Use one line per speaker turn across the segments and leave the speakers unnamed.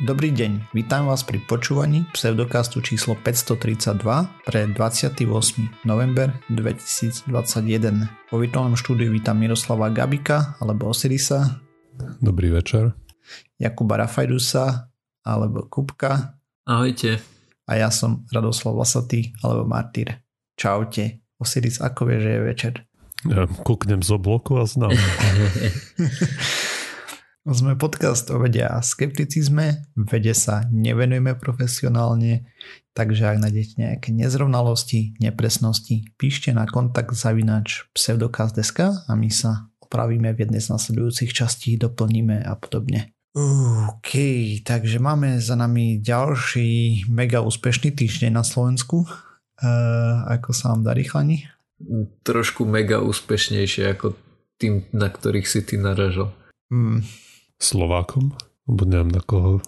Dobrý deň, vítam vás pri počúvaní pseudokastu číslo 532 pre 28. november 2021. Po virtuálnom štúdiu vítam Miroslava Gabika alebo Osirisa.
Dobrý večer.
Jakuba Rafajdusa alebo Kupka.
Ahojte.
A ja som Radoslav Lasatý alebo Martyr. Čaute. Osiris, ako vie, že je večer?
Ja kúknem z obloku a znám.
Sme podcast o vede a skepticizme, vede sa nevenujeme profesionálne, takže ak nájdete nejaké nezrovnalosti, nepresnosti, píšte na kontakt zavinač pseudokaz.sk a my sa opravíme v jednej z nasledujúcich častí, doplníme a podobne. OK, takže máme za nami ďalší mega úspešný týždeň na Slovensku. Uh, ako sa vám darí, chlani?
Trošku mega úspešnejšie ako tým, na ktorých si ty naražal.
Hmm, Slovákom? Alebo neviem na koho.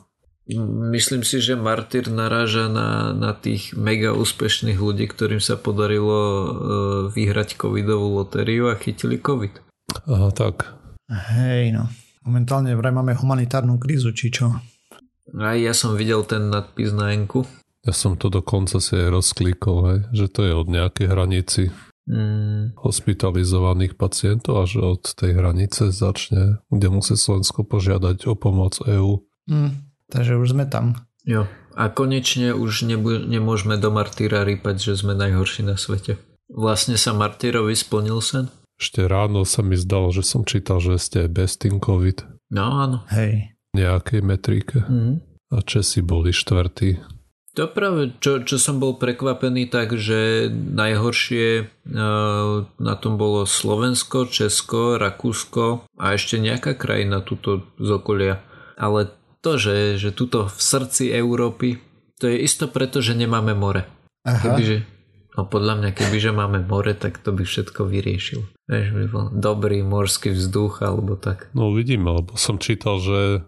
Myslím si, že Martyr naráža na, na tých mega úspešných ľudí, ktorým sa podarilo uh, vyhrať covidovú lotériu a chytili covid.
Aha, tak.
Hej, no. Momentálne vraj máme humanitárnu krízu, či čo?
Aj ja som videl ten nadpis na enku.
Ja som to dokonca si aj rozklikol, hej, že to je od nejakej hranici mm. hospitalizovaných pacientov a že od tej hranice začne, kde musí Slovensko požiadať o pomoc EÚ.
Mm, takže už sme tam.
Jo. A konečne už nebu- nemôžeme do Martýra rýpať, že sme najhorší na svete. Vlastne sa Martýrovi splnil sen?
Ešte ráno sa mi zdalo, že som čítal, že ste bez tým COVID.
No áno.
Hej.
Nejakej metrike. Mm. A Česi boli štvrtí.
To práve, čo, čo som bol prekvapený, tak že najhoršie uh, na tom bolo Slovensko, Česko, Rakúsko a ešte nejaká krajina tuto z okolia. Ale to, že, že tuto v srdci Európy, to je isto preto, že nemáme more. Aha. Kebyže, no podľa mňa, kebyže máme more, tak to by všetko vyriešil. Vieš, by bol dobrý morský vzduch alebo tak.
No uvidíme, lebo som čítal, že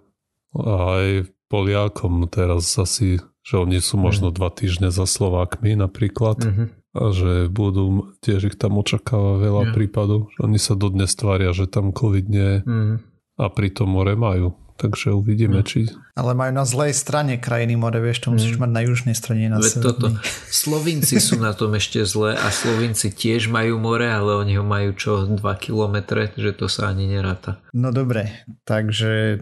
aj Poliakom teraz asi že oni sú možno mm. dva týždne za Slovákmi napríklad mm-hmm. a že budú, tiež ich tam očakáva veľa yeah. prípadov, že oni sa dodnes tvária, že tam COVID nie je mm. a pritom more majú. Takže uvidíme, mm. či...
Ale majú na zlej strane krajiny more, vieš, to musíš mm. mať na južnej strane, na toto.
Slovinci sú na tom ešte zle a Slovinci tiež majú more, ale oni ho majú čo 2 kilometre, že to sa ani neráta.
No dobre, takže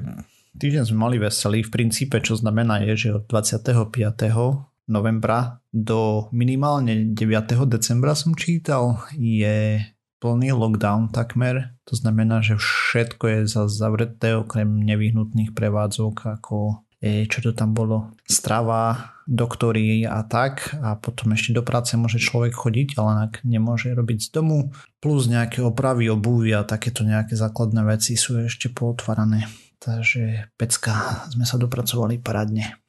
Týždeň sme mali veselý v princípe, čo znamená je, že od 25. novembra do minimálne 9. decembra som čítal, je plný lockdown takmer. To znamená, že všetko je za zavreté okrem nevyhnutných prevádzok ako e, čo to tam bolo, strava, doktory a tak a potom ešte do práce môže človek chodiť, ale ak nemôže robiť z domu, plus nejaké opravy obuvy a takéto nejaké základné veci sú ešte pootvárané. Takže pecka, sme sa dopracovali parádne.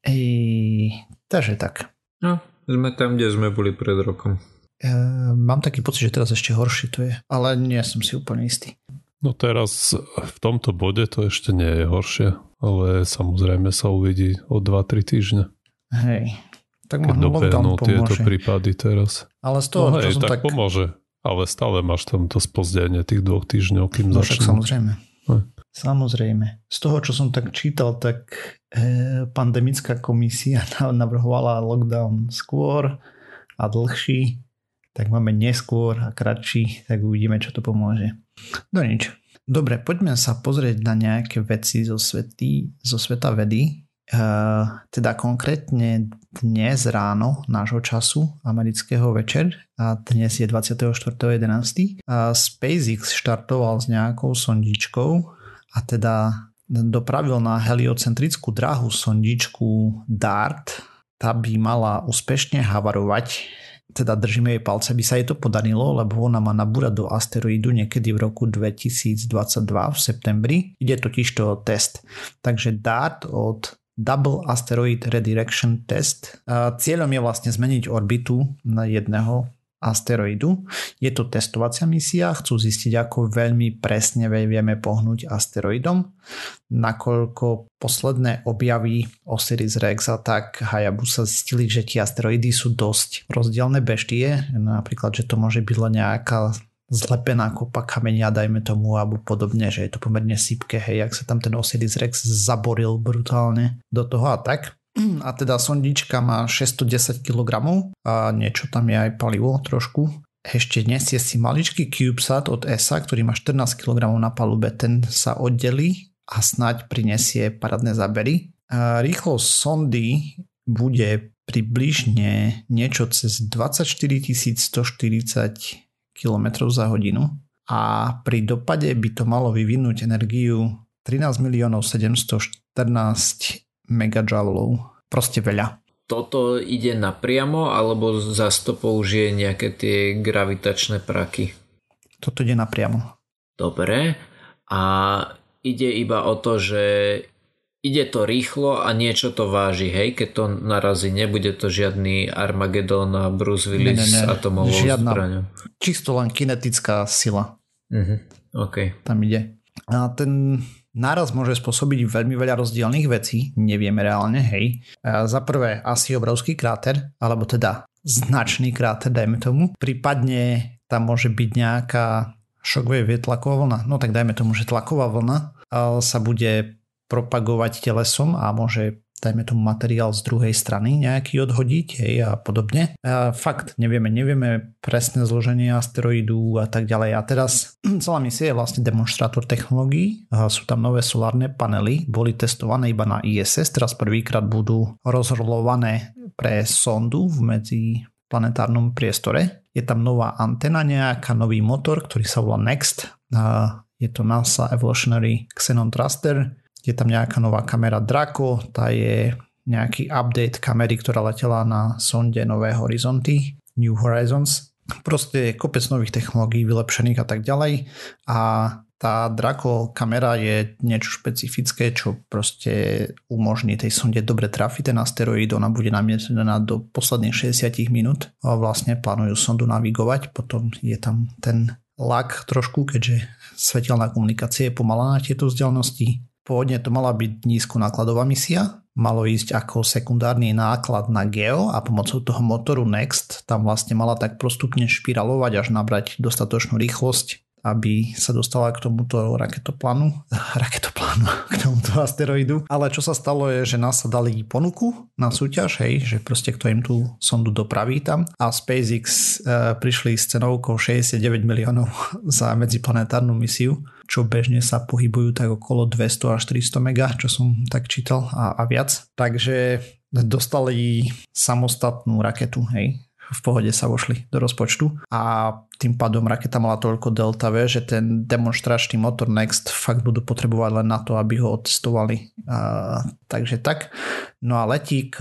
Ej, takže tak.
No, sme tam, kde sme boli pred rokom.
E, mám taký pocit, že teraz ešte horšie to je, ale nie som si úplne istý.
No teraz v tomto bode to ešte nie je horšie, ale samozrejme sa uvidí o 2-3 týždne.
Hej,
tak možno lockdown pomôže. tieto prípady teraz.
Ale z toho,
no hej,
čo som
tak, tak pomôže, ale stále máš tam to spozdenie tých dvoch týždňov, kým
no, začnú. samozrejme. Hej. Samozrejme. Z toho, čo som tak čítal, tak e, pandemická komisia navrhovala lockdown skôr a dlhší, tak máme neskôr a kratší, tak uvidíme, čo to pomôže. No nič. Dobre, poďme sa pozrieť na nejaké veci zo, svety, zo sveta vedy. E, teda konkrétne dnes ráno nášho času, amerického večer, a dnes je 24.11. SpaceX štartoval s nejakou sondičkou, a teda dopravil na heliocentrickú dráhu sondičku DART. Tá by mala úspešne havarovať, teda držíme jej palce, by sa jej to podarilo, lebo ona má nabúrať do asteroidu niekedy v roku 2022 v septembri. Ide totiž to test. Takže DART od Double Asteroid Redirection Test. Cieľom je vlastne zmeniť orbitu jedného asteroidu. Je to testovacia misia, chcú zistiť, ako veľmi presne vieme pohnúť asteroidom, nakoľko posledné objavy Osiris Rex a tak Hayabusa zistili, že tie asteroidy sú dosť rozdielne beštie, napríklad, že to môže byť len nejaká zlepená kopa kamenia, dajme tomu, alebo podobne, že je to pomerne sypke, hej, jak sa tam ten Osiris Rex zaboril brutálne do toho a tak. A teda sondička má 610 kg a niečo tam je aj palivo trošku. Ešte nesie si maličký CubeSat od ESA, ktorý má 14 kg na palube. Ten sa oddelí a snáď prinesie parádne zábery. Rýchlosť sondy bude približne niečo cez 24 140 km za hodinu a pri dopade by to malo vyvinúť energiu 13 miliónov 714 megajoulov. Proste veľa.
Toto ide napriamo, alebo zase to použije nejaké tie gravitačné praky?
Toto ide napriamo.
Dobre. A ide iba o to, že ide to rýchlo a niečo to váži, hej? Keď to narazí, nebude to žiadny Armageddon a Bruce Willis ne, ne, ne. atomovou Žiadna, zbraňou.
Čisto len kinetická sila.
Uh-huh. OK.
Tam ide. A ten náraz môže spôsobiť veľmi veľa rozdielných vecí, nevieme reálne, hej. A za prvé asi obrovský kráter, alebo teda značný kráter, dajme tomu. Prípadne tam môže byť nejaká šokvej tlaková vlna. No tak dajme tomu, že tlaková vlna sa bude propagovať telesom a môže dajme tomu materiál z druhej strany nejaký odhodiť hej, a podobne. A fakt, nevieme, nevieme presné zloženie asteroidu a tak ďalej. A teraz celá misia je vlastne demonstrátor technológií. A sú tam nové solárne panely, boli testované iba na ISS, teraz prvýkrát budú rozrolované pre sondu v medzi planetárnom priestore. Je tam nová antena nejaká, nový motor, ktorý sa volá NEXT. A je to NASA Evolutionary Xenon Thruster je tam nejaká nová kamera Draco, tá je nejaký update kamery, ktorá letela na sonde Nové horizonty, New Horizons. Proste je kopec nových technológií vylepšených a tak ďalej. A tá Draco kamera je niečo špecifické, čo proste umožní tej sonde dobre trafiť. Ten asteroid, ona bude namierená do posledných 60 minút. A vlastne plánujú sondu navigovať, potom je tam ten lak trošku, keďže svetelná komunikácia je pomalá na tieto vzdialenosti, Pôvodne to mala byť nízkonákladová misia, malo ísť ako sekundárny náklad na Geo a pomocou toho motoru Next tam vlastne mala tak prostupne špiralovať až nabrať dostatočnú rýchlosť, aby sa dostala k tomuto raketoplánu, raketoplánu, k tomuto asteroidu. Ale čo sa stalo je, že NASA dali ponuku na súťaž, hej, že proste kto im tú sondu dopraví tam a SpaceX e, prišli s cenovkou 69 miliónov za medziplanetárnu misiu čo bežne sa pohybujú tak okolo 200 až 300 mega, čo som tak čítal a, a viac. Takže dostali samostatnú raketu, hej, v pohode sa vošli do rozpočtu a tým pádom raketa mala toľko delta V, že ten demonstračný motor Next fakt budú potrebovať len na to, aby ho otestovali. A, takže tak. No a letí k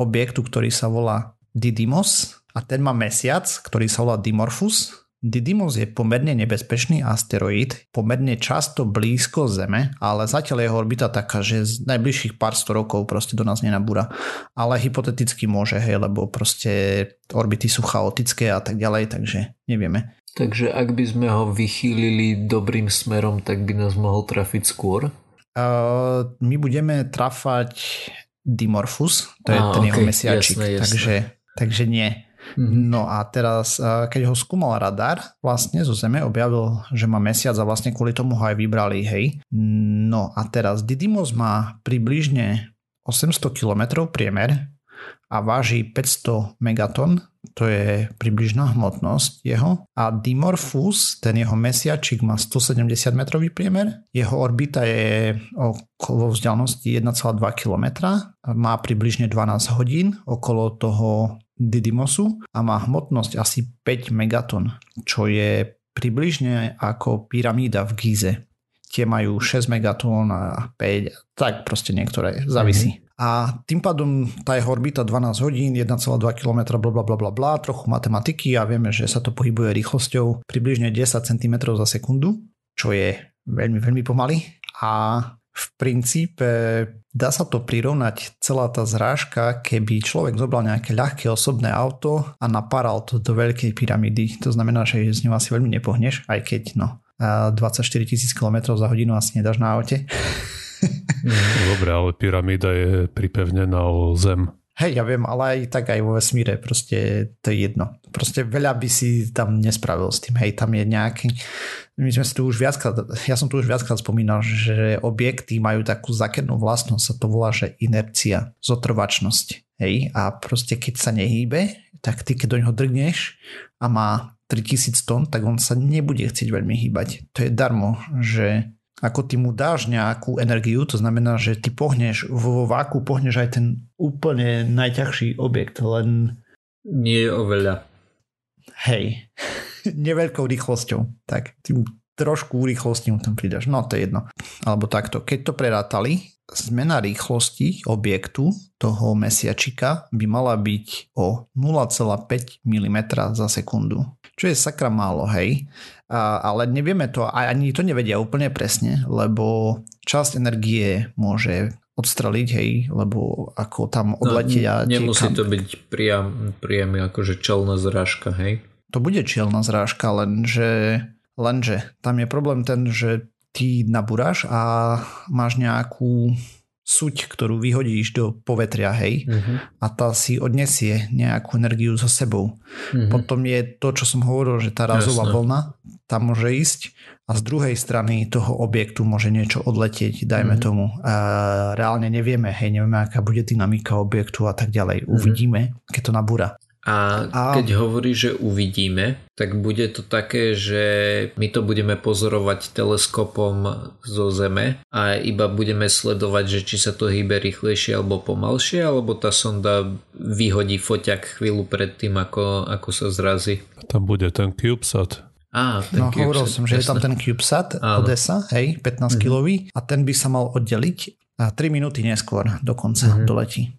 objektu, ktorý sa volá Didymos a ten má mesiac, ktorý sa volá Dimorphus Didymos je pomerne nebezpečný asteroid, pomerne často blízko Zeme, ale zatiaľ jeho orbita taká, že z najbližších pár sto rokov proste do nás nenabúra. Ale hypoteticky môže, hej, lebo proste orbity sú chaotické a tak ďalej, takže nevieme.
Takže ak by sme ho vychýlili dobrým smerom, tak by nás mohol trafiť skôr?
Uh, my budeme trafať Dimorphus, to je ah, ten okay, jeho mesiačik, jasné, jasné. takže, takže nie. Mm-hmm. No a teraz, keď ho skúmal radar vlastne zo Zeme, objavil, že má mesiac a vlastne kvôli tomu ho aj vybrali, hej. No a teraz Didymos má približne 800 km priemer a váži 500 megaton, to je približná hmotnosť jeho. A Dimorphus, ten jeho mesiačik má 170 metrový priemer, jeho orbita je okolo vzdialenosti 1,2 km, má približne 12 hodín okolo toho Didymosu a má hmotnosť asi 5 megaton, čo je približne ako pyramída v Gíze. Tie majú 6 megatón a 5, tak proste niektoré, závisí. Mm-hmm. A tým pádom tá jeho orbita 12 hodín, 1,2 km, bla bla bla bla, trochu matematiky a vieme, že sa to pohybuje rýchlosťou približne 10 cm za sekundu, čo je veľmi, veľmi pomaly. A v princípe dá sa to prirovnať celá tá zrážka, keby človek zobral nejaké ľahké osobné auto a napáral to do veľkej pyramídy. To znamená, že z ňou asi veľmi nepohneš, aj keď no, 24 tisíc km za hodinu asi nedáš na aute.
No, dobre, ale pyramída je pripevnená o zem.
Hej, ja viem, ale aj tak aj vo vesmíre, proste to je jedno. Proste veľa by si tam nespravil s tým, hej, tam je nejaký, my sme si tu už viackrát, ja som tu už viackrát spomínal, že objekty majú takú zákernú vlastnosť, sa to volá, že inercia, zotrvačnosť, hej, a proste keď sa nehýbe, tak ty keď do ňoho drgneš a má 3000 tón, tak on sa nebude chcieť veľmi hýbať. To je darmo, že ako ty mu dáš nejakú energiu, to znamená, že ty pohneš vo váku, pohneš aj ten úplne najťažší objekt, len...
Nie je oveľa.
Hej, neveľkou rýchlosťou. Tak, tým trošku rýchlosti mu tam pridaš. No to je jedno. Alebo takto, keď to prerátali, zmena rýchlosti objektu toho mesiačika by mala byť o 0,5 mm za sekundu. Čo je sakra málo, hej ale nevieme to, a ani to nevedia úplne presne, lebo časť energie môže odstreliť, hej, lebo ako tam no, odletia...
No, nemusí to byť priam, priam akože čelná zrážka, hej?
To bude čelná zrážka, lenže, lenže tam je problém ten, že ty nabúraš a máš nejakú suť, ktorú vyhodíš do povetria, hej, uh-huh. a tá si odnesie nejakú energiu so sebou. Uh-huh. Potom je to, čo som hovoril, že tá razová Jasne. vlna tam môže ísť a z druhej strany toho objektu môže niečo odletieť, dajme uh-huh. tomu. A reálne nevieme, hej, nevieme, aká bude dynamika objektu a tak ďalej. Uvidíme, uh-huh. keď to nabúra.
A keď hovorí, že uvidíme, tak bude to také, že my to budeme pozorovať teleskopom zo Zeme a iba budeme sledovať, že či sa to hýbe rýchlejšie alebo pomalšie, alebo tá sonda vyhodí foťak chvíľu pred tým, ako, ako sa zrazí.
Tam bude ten CubeSat.
Á, ten no, CubeSat, hovoril som, že jasne. je tam ten CubeSat Áno. Odessa, hej, 15 kilový a ten by sa mal oddeliť a 3 minúty neskôr dokonca mm-hmm. doletí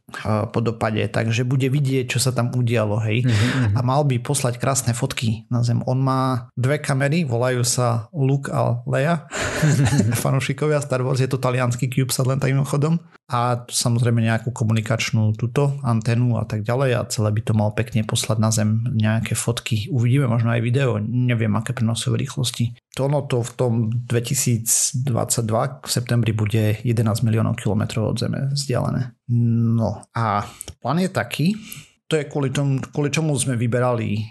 po dopade, takže bude vidieť, čo sa tam udialo, hej. Mm-hmm. A mal by poslať krásne fotky na zem. On má dve kamery, volajú sa Luke a Leia, fanúšikovia Star Wars, je to talianský CubeSat len takým chodom a samozrejme nejakú komunikačnú túto anténu a tak ďalej a celé by to mal pekne poslať na zem nejaké fotky. Uvidíme možno aj video, neviem aké prenosové rýchlosti. To ono to v tom 2022 v septembri bude 11 miliónov kilometrov od Zeme vzdialené. No a plán je taký, to je kvôli, tomu, kvôli čomu sme vyberali,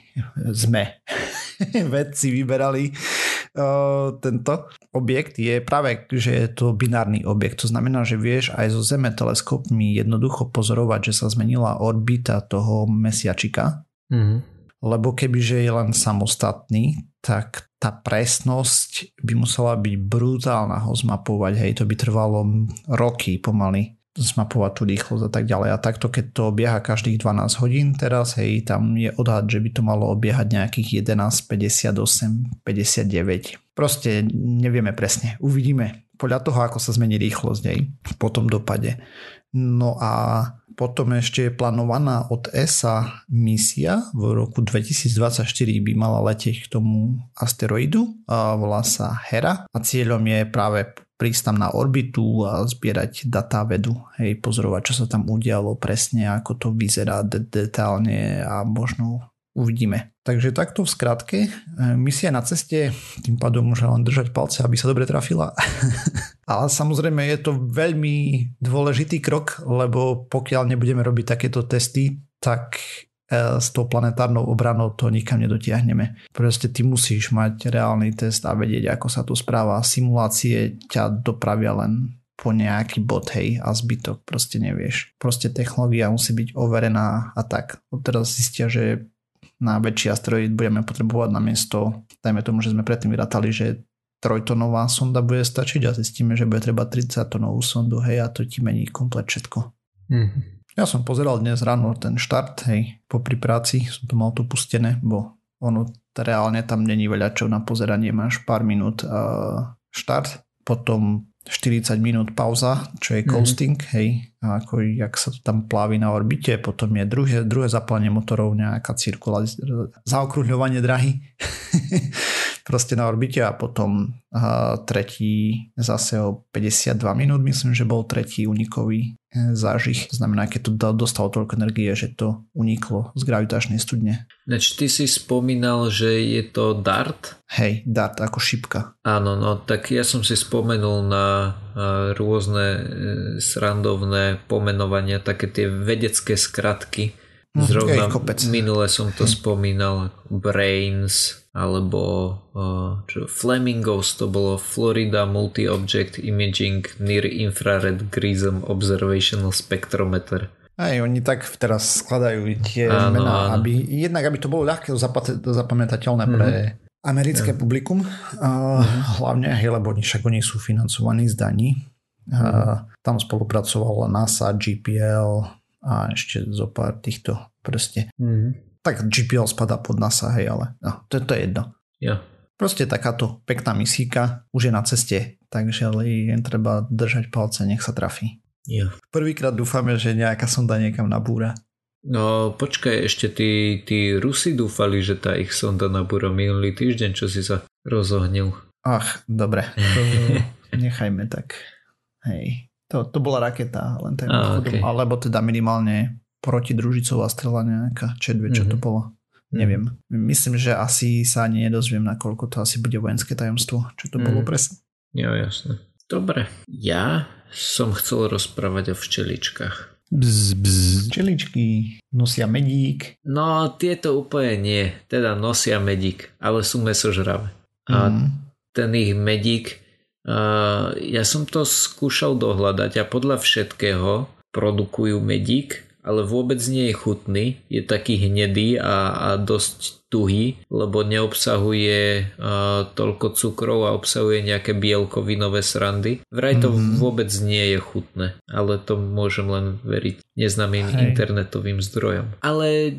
sme, vedci vyberali uh, tento objekt, je práve, že je to binárny objekt. To znamená, že vieš aj zo Zeme teleskopmi jednoducho pozorovať, že sa zmenila orbita toho mesiačika. Mm-hmm. Lebo kebyže je len samostatný, tak tá presnosť by musela byť brutálna ho zmapovať. Hej, to by trvalo roky pomaly zmapovať tú rýchlosť a tak ďalej. A takto, keď to obieha každých 12 hodín teraz, hej, tam je odhad, že by to malo obiehať nejakých 11, 58, 59. Proste nevieme presne. Uvidíme podľa toho, ako sa zmení rýchlosť hej, po tom dopade. No a potom ešte je plánovaná od ESA misia v roku 2024 by mala letieť k tomu asteroidu, volá sa Hera a cieľom je práve prísť tam na orbitu a zbierať data vedu, hej, pozorovať, čo sa tam udialo presne, ako to vyzerá de- detálne a možno uvidíme. Takže takto v skratke, e, misia na ceste, tým pádom môže len držať palce, aby sa dobre trafila. Ale samozrejme je to veľmi dôležitý krok, lebo pokiaľ nebudeme robiť takéto testy, tak s tou planetárnou obranou to nikam nedotiahneme. Proste ty musíš mať reálny test a vedieť, ako sa to správa. Simulácie ťa dopravia len po nejaký bod, hej, a zbytok proste nevieš. Proste technológia musí byť overená a tak. Teraz zistia, že na väčší asteroid budeme potrebovať na miesto, dajme tomu, že sme predtým vyrátali, že trojtonová sonda bude stačiť a zistíme, že bude treba 30 tonovú sondu, hej, a to ti mení komplet všetko. Mm-hmm. Ja som pozeral dnes ráno ten štart, hej, po pri práci som to mal tu pustené, bo ono reálne tam není veľa čo na pozeranie, máš pár minút uh, štart, potom 40 minút pauza, čo je mhm. coasting, mm-hmm. hej, a ako jak sa to tam plávi na orbite, potom je druhé, druhé zapálenie motorov, nejaká cirkulácia, zaokrúhľovanie drahy. proste na orbite a potom uh, tretí zase o 52 minút, myslím, že bol tretí unikový e, zážich. To znamená, keď to dostalo toľko energie, že to uniklo z gravitačnej studne.
Neč ty si spomínal, že je to DART?
Hej, DART ako šipka.
Áno, no tak ja som si spomenul na rôzne e, srandovné pomenovania, také tie vedecké skratky.
Mhm,
Zrovna minule som to spomínal, Brains, alebo uh, čo, Flamingos to bolo Florida Multi-Object Imaging Near Infrared Grism Observational Spectrometer.
Aj oni tak teraz skladajú tie áno, mená, áno. aby jednak aby to bolo ľahké zapamätateľné mm-hmm. pre americké yeah. publikum, uh, mm-hmm. hlavne, hej, lebo oni však oni sú financovaní z daní. Mm-hmm. Tam spolupracovala NASA, GPL a ešte zo pár týchto proste. Mm-hmm tak GPL spadá pod NASA, hej, ale no, to, to je jedno.
Ja.
Proste takáto pekná misíka už je na ceste, takže ale jen treba držať palce, nech sa trafí.
Ja.
Prvýkrát dúfame, že nejaká sonda niekam nabúra.
No počkaj, ešte tí, tí Rusi dúfali, že tá ich sonda nabúra minulý týždeň, čo si sa rozohnil.
Ach, dobre. To nechajme tak. Hej. To, to bola raketa, len ten okay. alebo teda minimálne protidružicová strela nejaká, čedve, čo mm-hmm. to mhm. bolo. Mm-hmm. Neviem. Myslím, že asi sa ani nedozviem, nakoľko to asi bude vojenské tajomstvo, čo to mm-hmm. bolo mhm. presne.
Jo, jasne. Dobre. Ja som chcel rozprávať o včeličkách.
Bzz, bzz. Včeličky nosia medík.
No, tieto úplne nie. Teda nosia medík, ale sú mesožravé. A mm. ten ich medík, ja som to skúšal dohľadať a podľa všetkého produkujú medík ale vôbec nie je chutný, je taký hnedý a, a dosť tuhý, lebo neobsahuje uh, toľko cukrov a obsahuje nejaké bielkovinové srandy. Vraj to mm-hmm. vôbec nie je chutné, ale to môžem len veriť neznámym Hej. internetovým zdrojom. Ale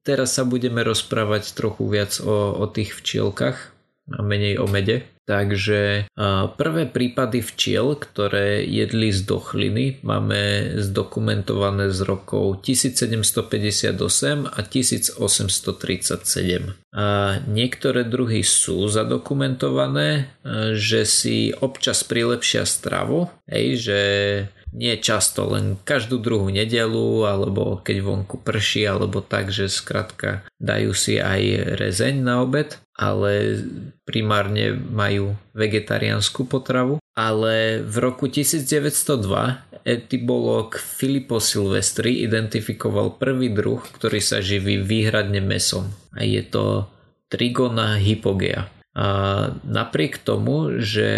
teraz sa budeme rozprávať trochu viac o, o tých včielkach a menej o mede. Takže prvé prípady včiel, ktoré jedli z dochliny, máme zdokumentované z rokov 1758 a 1837. A niektoré druhy sú zadokumentované, že si občas prilepšia stravu, hej, že nie často, len každú druhú nedelu, alebo keď vonku prší, alebo tak, že skrátka dajú si aj rezeň na obed, ale primárne majú vegetariánsku potravu. Ale v roku 1902 etymolog Filippo Silvestri identifikoval prvý druh, ktorý sa živí výhradne mesom. A je to Trigona hypogea. A napriek tomu, že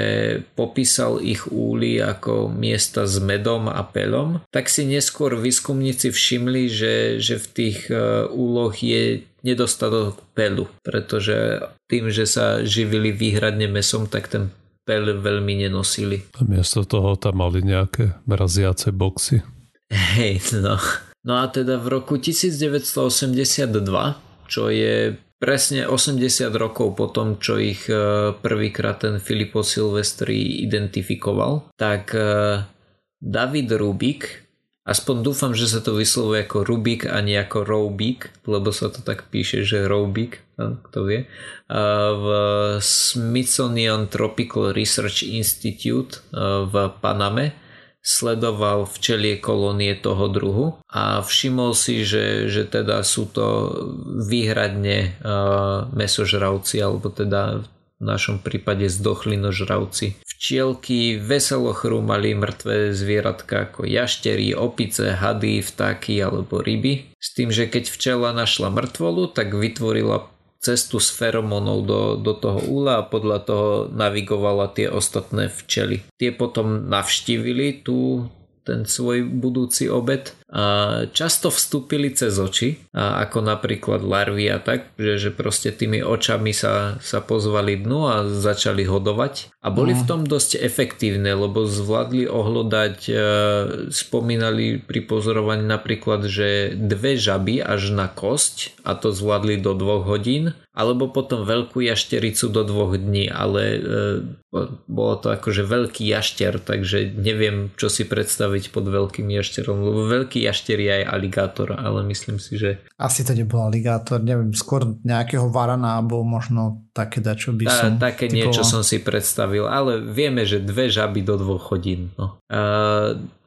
popísal ich úly ako miesta s medom a pelom, tak si neskôr výskumníci všimli, že, že v tých e, úloh je nedostatok pelu, pretože tým, že sa živili výhradne mesom, tak ten pel veľmi nenosili.
A miesto toho tam mali nejaké mraziace boxy.
Hej, no. No a teda v roku 1982, čo je presne 80 rokov po tom, čo ich e, prvýkrát ten Filippo Silvestri identifikoval, tak e, David Rubik, aspoň dúfam, že sa to vyslovuje ako Rubik a nie ako Rubik, lebo sa to tak píše, že Rubik, kto vie, v Smithsonian Tropical Research Institute e, v Paname sledoval včelie kolónie toho druhu a všimol si, že, že teda sú to výhradne uh, mesožravci alebo teda v našom prípade zdochlinožravci. Včielky veselo chrúmali mŕtve zvieratka ako jaštery, opice, hady, vtáky alebo ryby. S tým, že keď včela našla mŕtvolu, tak vytvorila cestu s feromónov do, do toho úla a podľa toho navigovala tie ostatné včely. Tie potom navštívili tú, ten svoj budúci obed často vstúpili cez oči, ako napríklad larvy a tak, že, že proste tými očami sa, sa pozvali dnu a začali hodovať. A boli no. v tom dosť efektívne, lebo zvládli ohlodať, e, spomínali pri pozorovaní napríklad, že dve žaby až na kosť a to zvládli do dvoch hodín alebo potom veľkú jaštericu do dvoch dní, ale e, bolo to akože veľký jašter, takže neviem, čo si predstaviť pod veľkým jašterom, lebo veľký veľký jašter je aj aligátor, ale myslím si, že...
Asi to nebol aligátor, neviem, skôr nejakého varana, alebo možno také dačo by som...
Tá, také typoval. niečo som si predstavil, ale vieme, že dve žaby do dvoch hodín. No.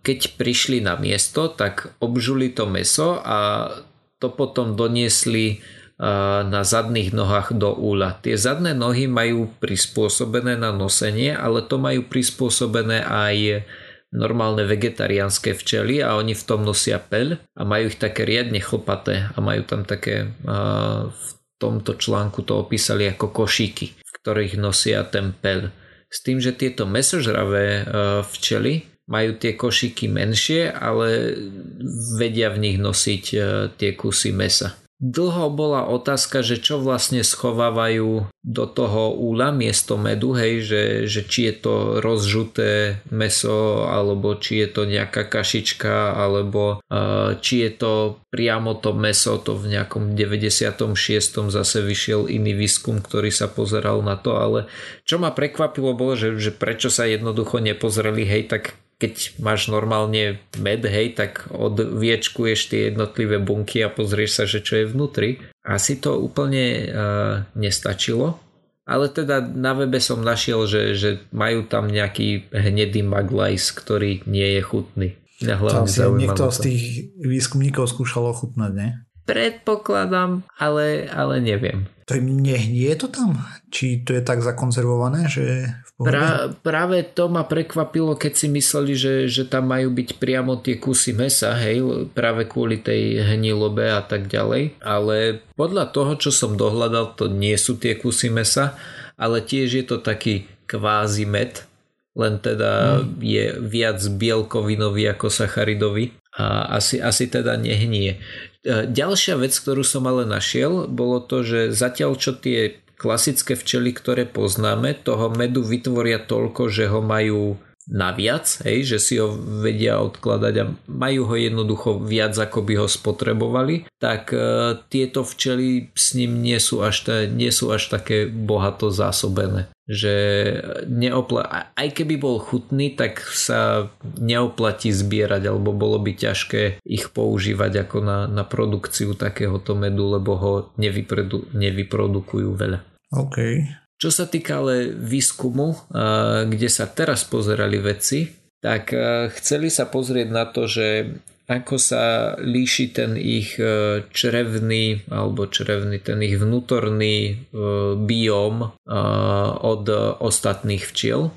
Keď prišli na miesto, tak obžuli to meso a to potom doniesli na zadných nohách do úla. Tie zadné nohy majú prispôsobené na nosenie, ale to majú prispôsobené aj normálne vegetariánske včely a oni v tom nosia peľ a majú ich také riadne chlpaté a majú tam také v tomto článku to opísali ako košíky, v ktorých nosia ten peľ. S tým, že tieto mesožravé včely majú tie košíky menšie, ale vedia v nich nosiť tie kusy mesa. Dlho bola otázka, že čo vlastne schovávajú do toho úla miesto medu, hej, že, že či je to rozžuté meso, alebo či je to nejaká kašička, alebo uh, či je to priamo to meso, to v nejakom 96. zase vyšiel iný výskum, ktorý sa pozeral na to, ale čo ma prekvapilo bolo, že, že prečo sa jednoducho nepozreli, hej, tak keď máš normálne med, hej, tak odviečkuješ tie jednotlivé bunky a pozrieš sa, že čo je vnútri. Asi to úplne uh, nestačilo, ale teda na webe som našiel, že, že majú tam nejaký hnedý maglajs, ktorý nie je chutný.
Ja to asi niekto to. z tých výskumníkov skúšal ochutnať, nie?
Predpokladám, ale, ale neviem.
To nehnie to tam? Či to je tak zakonzervované, že
Pra, práve to ma prekvapilo, keď si mysleli, že, že tam majú byť priamo tie kusy mesa, hej, práve kvôli tej hnilobe a tak ďalej. Ale podľa toho, čo som dohľadal, to nie sú tie kusy mesa, ale tiež je to taký kvázi med, len teda hmm. je viac bielkovinový ako sacharidový a asi, asi teda nehnie. E, ďalšia vec, ktorú som ale našiel, bolo to, že zatiaľ čo tie klasické včely, ktoré poznáme, toho medu vytvoria toľko, že ho majú naviac, hej, že si ho vedia odkladať a majú ho jednoducho viac, ako by ho spotrebovali, tak e, tieto včely s ním nie sú až, ta, nie sú až také bohato zásobené. Že neopla- aj keby bol chutný, tak sa neoplatí zbierať, alebo bolo by ťažké ich používať ako na, na produkciu takéhoto medu, lebo ho nevyprodu- nevyprodukujú veľa.
OK.
Čo sa týka ale výskumu, kde sa teraz pozerali veci, tak chceli sa pozrieť na to, že ako sa líši ten ich e, črevný alebo črevný, ten ich vnútorný e, bióm od ostatných včiel.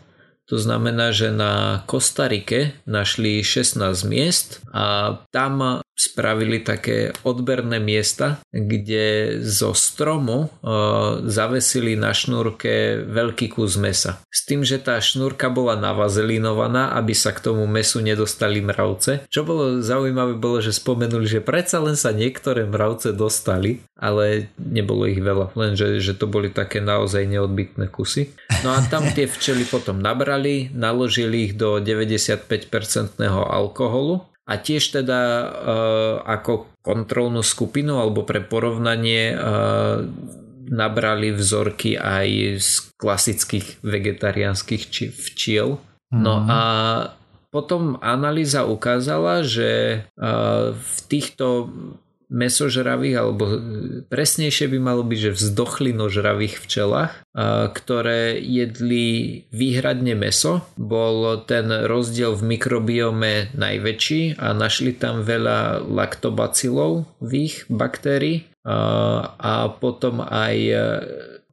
To znamená, že na Kostarike našli 16 miest a tam spravili také odberné miesta, kde zo stromu uh, zavesili na šnúrke veľký kus mesa. S tým, že tá šnúrka bola navazelinovaná, aby sa k tomu mesu nedostali mravce. Čo bolo zaujímavé, bolo, že spomenuli, že predsa len sa niektoré mravce dostali, ale nebolo ich veľa, lenže že to boli také naozaj neodbitné kusy. No a tam tie včely potom nabrali, naložili ich do 95% alkoholu a tiež teda uh, ako kontrolnú skupinu alebo pre porovnanie uh, nabrali vzorky aj z klasických vegetariánskych včiel. No mm. a potom analýza ukázala, že uh, v týchto mesožravých, alebo presnejšie by malo byť, že vzdochlinožravých včelách, ktoré jedli výhradne meso. Bol ten rozdiel v mikrobiome najväčší a našli tam veľa ich baktérií a potom aj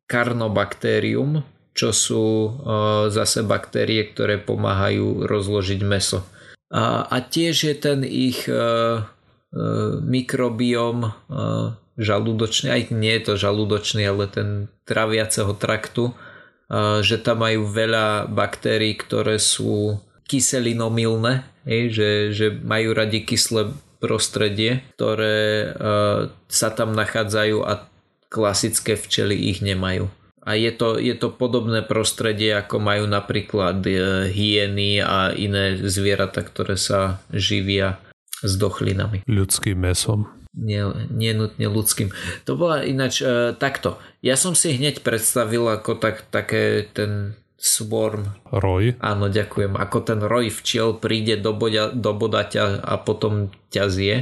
karnobakterium, čo sú zase baktérie, ktoré pomáhajú rozložiť meso. A, tiež je ten ich E, mikrobiom e, žalúdočný, aj nie je to žalúdočný, ale ten traviaceho traktu, e, že tam majú veľa baktérií, ktoré sú kyselinomilné, že, že majú radi kyslé prostredie, ktoré sa tam nachádzajú a klasické včely ich nemajú. A je to, je to podobné prostredie, ako majú napríklad hyeny a iné zvieratá, ktoré sa živia s dochlinami.
Ľudským mesom.
Nie, nie nutne ľudským. To bola ináč e, takto. Ja som si hneď predstavil ako tak, také ten swarm.
Roj.
Áno, ďakujem. Ako ten roj včiel príde do, boda, do boda ťa a potom ťa zje.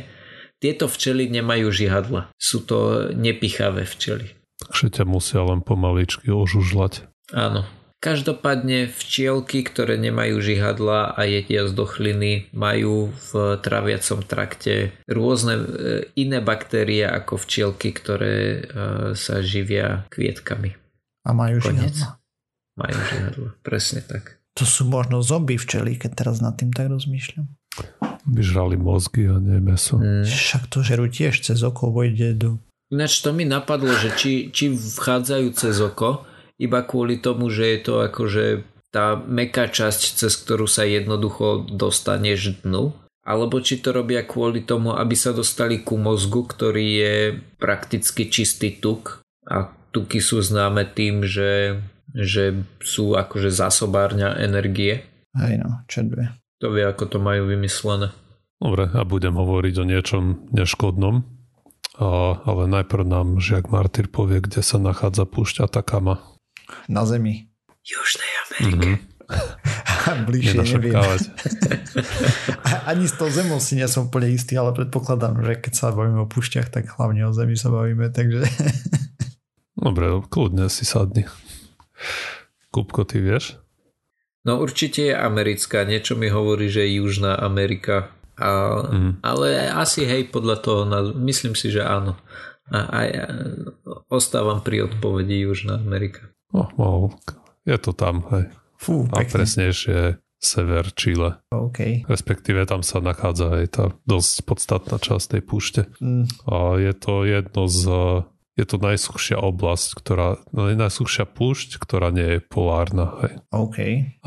Tieto včely nemajú žihadla. Sú to nepichavé včely.
Takže ťa musia len pomaličky ožužľať.
Áno. Každopádne včielky, ktoré nemajú žihadla a jedia z dochliny, majú v traviacom trakte rôzne e, iné baktérie ako včielky, ktoré e, sa živia kvietkami.
A majú Konec. žihadla.
Majú žihadla, presne tak.
To sú možno zombie včely, keď teraz nad tým tak rozmýšľam.
Vyžrali mozgy a nie meso.
Mm. Však to žerú tiež cez oko vojde do...
Ináč to mi napadlo, že či, či vchádzajú cez oko, iba kvôli tomu, že je to akože tá meká časť, cez ktorú sa jednoducho dostaneš dnu, alebo či to robia kvôli tomu, aby sa dostali ku mozgu, ktorý je prakticky čistý tuk a tuky sú známe tým, že, že sú akože zásobárňa energie.
Hej no, čo dve.
To vie, ako to majú vymyslené.
Dobre, a budem hovoriť o niečom neškodnom, a, ale najprv nám Žiak Martyr povie, kde sa nachádza púšť Atakama
na Zemi.
Južnej Amerike. Mm-hmm.
Bližšie neviem. Ani s tou zemou si nie som úplne istý, ale predpokladám, že keď sa bavíme o púšťach, tak hlavne o Zemi sa bavíme, takže...
Dobre, kľudne si sadni. Kupko, ty vieš?
No určite je americká, niečo mi hovorí, že je Južná Amerika. A, mm. Ale asi hej, podľa toho, myslím si, že áno. A, a ja ostávam pri odpovedi Južná Amerika.
Oh, oh, je to tam, hej. Fú, a presnejšie sever Chile.
Okay.
Respektíve tam sa nachádza aj tá dosť podstatná časť tej púšte. Mm. A je to jedno z je to najsuchšia oblasť, ktorá, najsuchšia púšť, ktorá nie je polárna. Hej.
OK.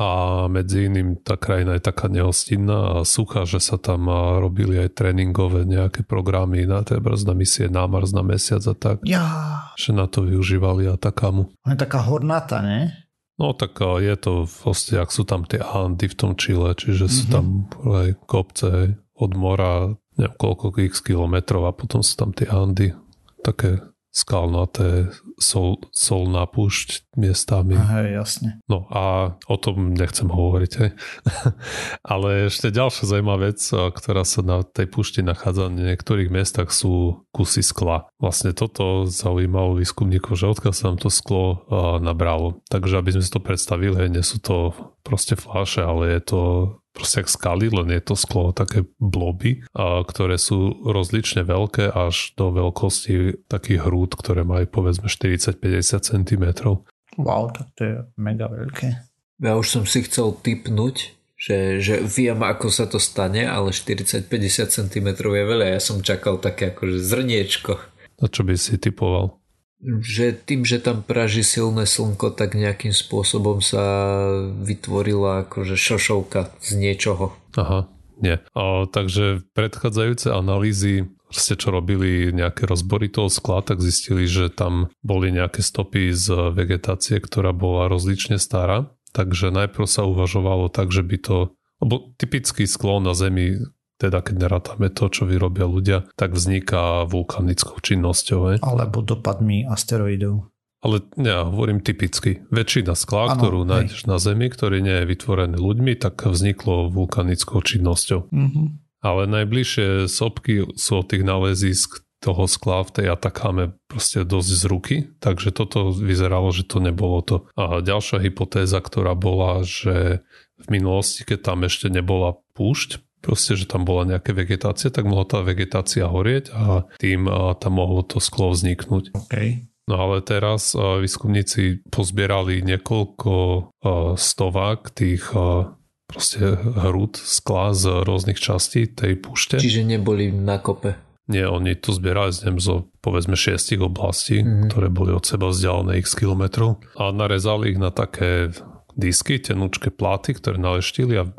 A medzi iným tá krajina je taká nehostinná a suchá, že sa tam robili aj tréningové nejaké programy na teda na misie na Mars na mesiac a tak.
Ja.
Že na to využívali Atakamu.
Je taká hornata, ne?
No tak je to vlastne, ak sú tam tie Andy v tom Čile, čiže mm-hmm. sú mhm. tam aj kopce od mora, neviem koľko x kilometrov a potom sú tam tie Andy, také skalnaté, sol, solná púšť miestami.
Aha, jasne.
No a o tom nechcem hovoriť. Hej. Ale ešte ďalšia zaujímavá vec, ktorá sa na tej púšti nachádza na niektorých miestach sú kusy skla. Vlastne toto zaujímalo výskumníkov, že odkiaľ sa nám to sklo nabralo. Takže aby sme si to predstavili, hej, nie sú to proste fláše, ale je to proste jak skaly, len je to sklo také bloby, a, ktoré sú rozlične veľké až do veľkosti takých hrúd, ktoré majú povedzme 40-50 cm.
Wow, tak to je mega veľké.
Ja už som si chcel typnúť, že, že viem, ako sa to stane, ale 40-50 cm je veľa. Ja som čakal také akože zrniečko.
A čo by si typoval?
Že tým, že tam praží silné slnko, tak nejakým spôsobom sa vytvorila akože šošovka z niečoho.
Aha, nie. A, takže predchádzajúce analýzy proste čo robili nejaké rozbory toho skla, tak zistili, že tam boli nejaké stopy z vegetácie, ktorá bola rozlične stará. Takže najprv sa uvažovalo tak, že by to lebo typický sklon na Zemi teda keď nerátame to, čo vyrobia ľudia, tak vzniká vulkanickou činnosťou. He?
Alebo dopadmi asteroidov.
Ale ja hovorím typicky. Väčšina skla, ano, ktorú hej. nájdeš na Zemi, ktorý nie je vytvorený ľuďmi, tak vzniklo vulkanickou činnosťou. Mm-hmm. Ale najbližšie sopky sú od tých nálezísk toho skla v tej Atakame proste dosť z ruky, takže toto vyzeralo, že to nebolo to. A ďalšia hypotéza, ktorá bola, že v minulosti, keď tam ešte nebola púšť, proste, že tam bola nejaká vegetácia, tak mohla tá vegetácia horieť a tým tam mohlo to sklo vzniknúť.
Okay.
No ale teraz výskumníci pozbierali niekoľko stovák tých proste hrúd skla z rôznych častí tej púšte.
Čiže neboli na kope.
Nie, oni to zbierali z zo povedzme šiestich oblastí, mm-hmm. ktoré boli od seba vzdialené x kilometrov a narezali ich na také disky, tenučké pláty, ktoré naleštili a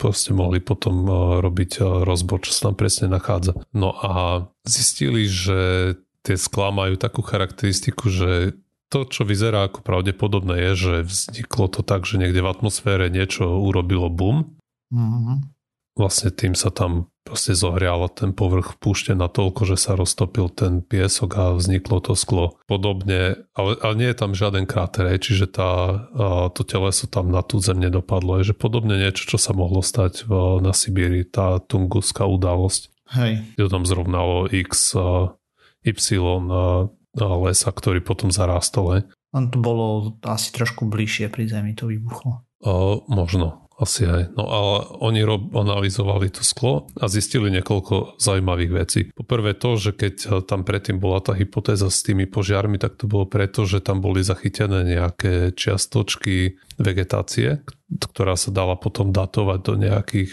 proste mohli potom e, robiť e, rozbor, čo sa tam presne nachádza. No a zistili, že tie sklá majú takú charakteristiku, že to, čo vyzerá ako pravdepodobné je, že vzniklo to tak, že niekde v atmosfére niečo urobilo boom. Mm-hmm. Vlastne tým sa tam proste zohrialo ten povrch púšte na toľko, že sa roztopil ten piesok a vzniklo to sklo. Podobne, ale, ale nie je tam žiaden kráter, čiže tá, to teleso tam na tú zem nedopadlo. Je, že podobne niečo, čo sa mohlo stať v, na Sibíri, tá tunguská udalosť.
Hej.
Je tam zrovnalo X, Y lesa, ktorý potom zarástol.
On to bolo asi trošku bližšie pri Zemi, to vybuchlo.
O, možno, asi aj. No ale oni rob, analyzovali to sklo a zistili niekoľko zaujímavých vecí. Poprvé to, že keď tam predtým bola tá hypotéza s tými požiarmi, tak to bolo preto, že tam boli zachytené nejaké čiastočky vegetácie, ktorá sa dala potom datovať do nejakých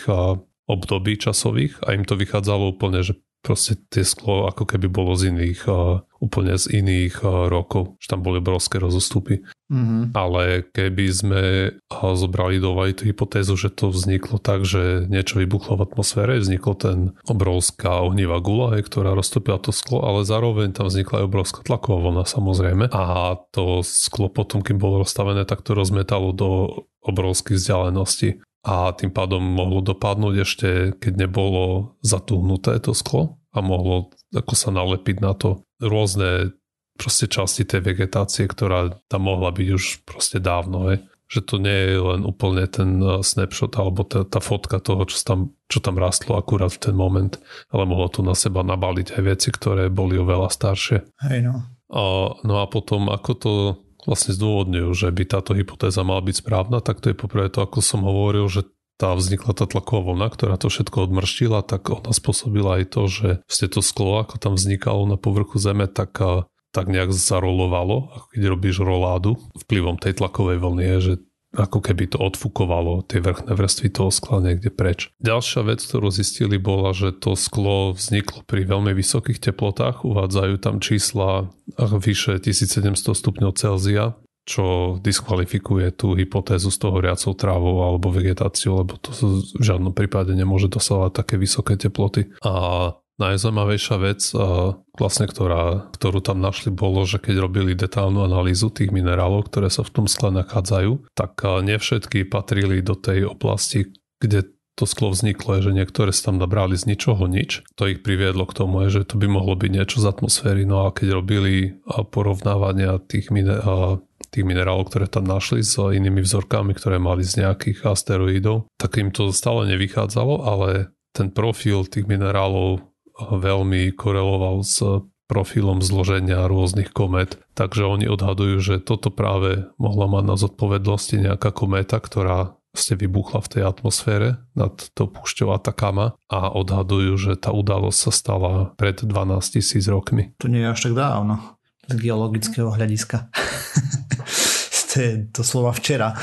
období časových a im to vychádzalo úplne, že proste tie sklo ako keby bolo z iných, uh, úplne z iných uh, rokov, že tam boli obrovské rozostupy. Mm-hmm. Ale keby sme uh, zobrali do tú hypotézu, že to vzniklo tak, že niečo vybuchlo v atmosfére, vzniklo ten obrovská ohnivá gula, hej, ktorá roztopila to sklo, ale zároveň tam vznikla aj obrovská tlaková vlna samozrejme a to sklo potom, kým bolo rozstavené, tak to rozmetalo do obrovských vzdialenosti a tým pádom mohlo dopadnúť ešte, keď nebolo zatuhnuté to sklo a mohlo ako sa nalepiť na to rôzne proste časti tej vegetácie, ktorá tam mohla byť už proste dávno. Hej. Že to nie je len úplne ten uh, snapshot alebo tá, tá fotka toho, čo tam, čo tam rastlo akurát v ten moment, ale mohlo tu na seba nabaliť aj veci, ktoré boli oveľa staršie.
Hej no.
A, no a potom ako to vlastne zdôvodňujú, že by táto hypotéza mala byť správna, tak to je poprvé to, ako som hovoril, že tá vznikla tá tlaková vlna, ktorá to všetko odmrštila, tak ona spôsobila aj to, že ste to sklo, ako tam vznikalo na povrchu Zeme, tak, tak nejak zarolovalo, ako keď robíš roládu vplyvom tej tlakovej vlny, že ako keby to odfukovalo tie vrchné vrstvy toho skla niekde preč. Ďalšia vec, ktorú zistili, bola, že to sklo vzniklo pri veľmi vysokých teplotách. Uvádzajú tam čísla vyše 1700 stupňov Celzia, čo diskvalifikuje tú hypotézu s toho riacou trávou alebo vegetáciou, lebo to v žiadnom prípade nemôže dosahovať také vysoké teploty. A najzaujímavejšia vec, vlastne, ktorá, ktorú tam našli, bolo, že keď robili detálnu analýzu tých minerálov, ktoré sa v tom skle nachádzajú, tak nie všetky patrili do tej oblasti, kde to sklo vzniklo, že niektoré sa tam nabrali z ničoho nič. To ich priviedlo k tomu, že to by mohlo byť niečo z atmosféry. No a keď robili porovnávania tých, mine, tých minerálov, ktoré tam našli s inými vzorkami, ktoré mali z nejakých asteroidov, tak im to stále nevychádzalo, ale ten profil tých minerálov veľmi koreloval s profilom zloženia rôznych komet. Takže oni odhadujú, že toto práve mohla mať na zodpovednosti nejaká kométa, ktorá ste vybuchla v tej atmosfére nad tou púšťou Atakama a odhadujú, že tá udalosť sa stala pred 12 tisíc rokmi.
To nie je až tak dávno z geologického hľadiska. to je to slova včera.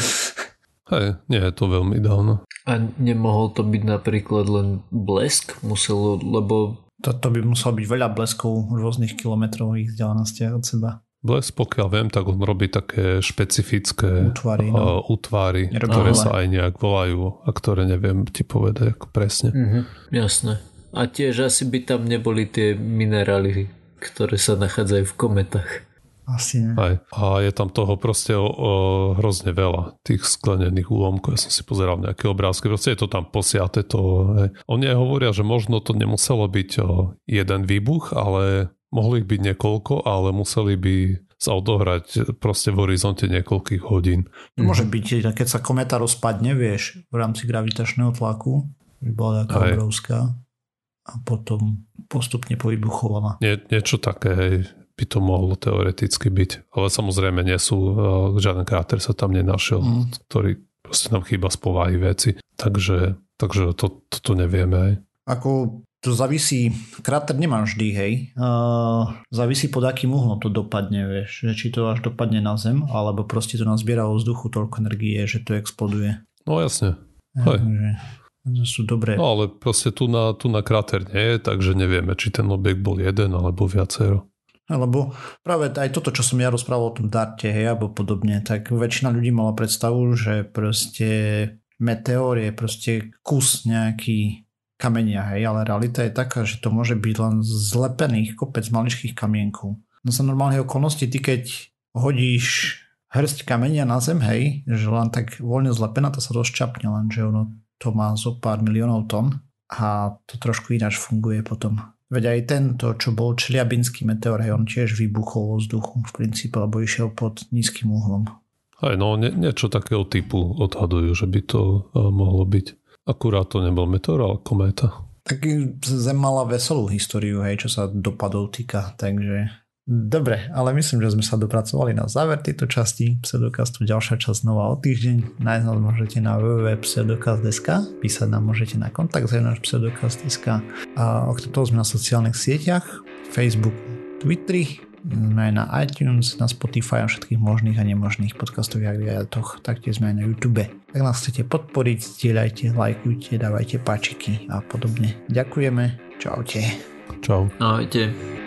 Hej, nie je to veľmi dávno.
A nemohol to byť napríklad len blesk? Muselo, lebo
to by muselo byť veľa bleskov rôznych kilometrových vzdialenostiach od seba.
Blesk, pokiaľ viem, tak on robí také špecifické útvary, no. uh, útvary ktoré sa aj nejak volajú a ktoré neviem ti povedať ako presne.
Mm-hmm, jasné. A tiež asi by tam neboli tie minerály, ktoré sa nachádzajú v kometách.
Asi nie.
Aj. A je tam toho proste o, o, hrozne veľa, tých sklenených úlomkov. Ja som si pozeral nejaké obrázky, proste je to tam posiate. To, hej. Oni aj hovoria, že možno to nemuselo byť o, jeden výbuch, ale mohli ich byť niekoľko, ale museli by sa odohrať proste v horizonte niekoľkých hodín.
To môže byť, keď sa kometa rozpadne, vieš, v rámci gravitačného tlaku, by bola taká obrovská a potom postupne povybuchovala.
Nie, niečo také, hej by to mohlo teoreticky byť. Ale samozrejme nie sú, uh, žiaden kráter sa tam nenašiel, mm. ktorý proste nám chýba z povahy veci. Takže, takže to, toto nevieme aj.
Ako to závisí, kráter nemá vždy, hej. Uh, závisí pod akým uhlom to dopadne, vieš. Že či to až dopadne na zem, alebo proste to nazbiera vo vzduchu toľko energie, že to exploduje.
No jasne. Hej.
Takže sú dobré.
No ale proste tu na, tu na kráter nie je, takže nevieme, či ten objekt bol jeden alebo viacero.
Lebo práve aj toto, čo som ja rozprával o tom darte, hej, alebo podobne, tak väčšina ľudí mala predstavu, že proste meteor je proste kus nejaký kamenia, hej, ale realita je taká, že to môže byť len zlepených kopec maličkých kamienkov. No za normálnej okolnosti, ty keď hodíš hrst kamenia na zem, hej, že len tak voľne zlepená, to sa rozčapne, len že ono to má zo pár miliónov tón a to trošku ináč funguje potom. Veď aj tento, čo bol Čliabinský meteor, on tiež vybuchol vo vzduchu v princípe, alebo išiel pod nízkym uhlom.
Aj no, nie, niečo takého typu odhadujú, že by to uh, mohlo byť. Akurát to nebol meteor, ale kométa.
Tak Zem mala veselú históriu, hej, čo sa dopadov týka, takže Dobre, ale myslím, že sme sa dopracovali na záver tejto časti pseudokastu. Ďalšia časť znova o týždeň. Nájsť nás môžete na www.pseudokast.sk písať nám môžete na kontakt náš pseudokast.sk a okrem toho sme na sociálnych sieťach Facebook, Twitter, sme aj na iTunes, na Spotify a všetkých možných a nemožných podcastových agregátoch. Taktiež sme aj na YouTube. Ak nás chcete podporiť, zdieľajte, lajkujte, dávajte páčiky a podobne. Ďakujeme. Čaute.
Čau.
Ahojte.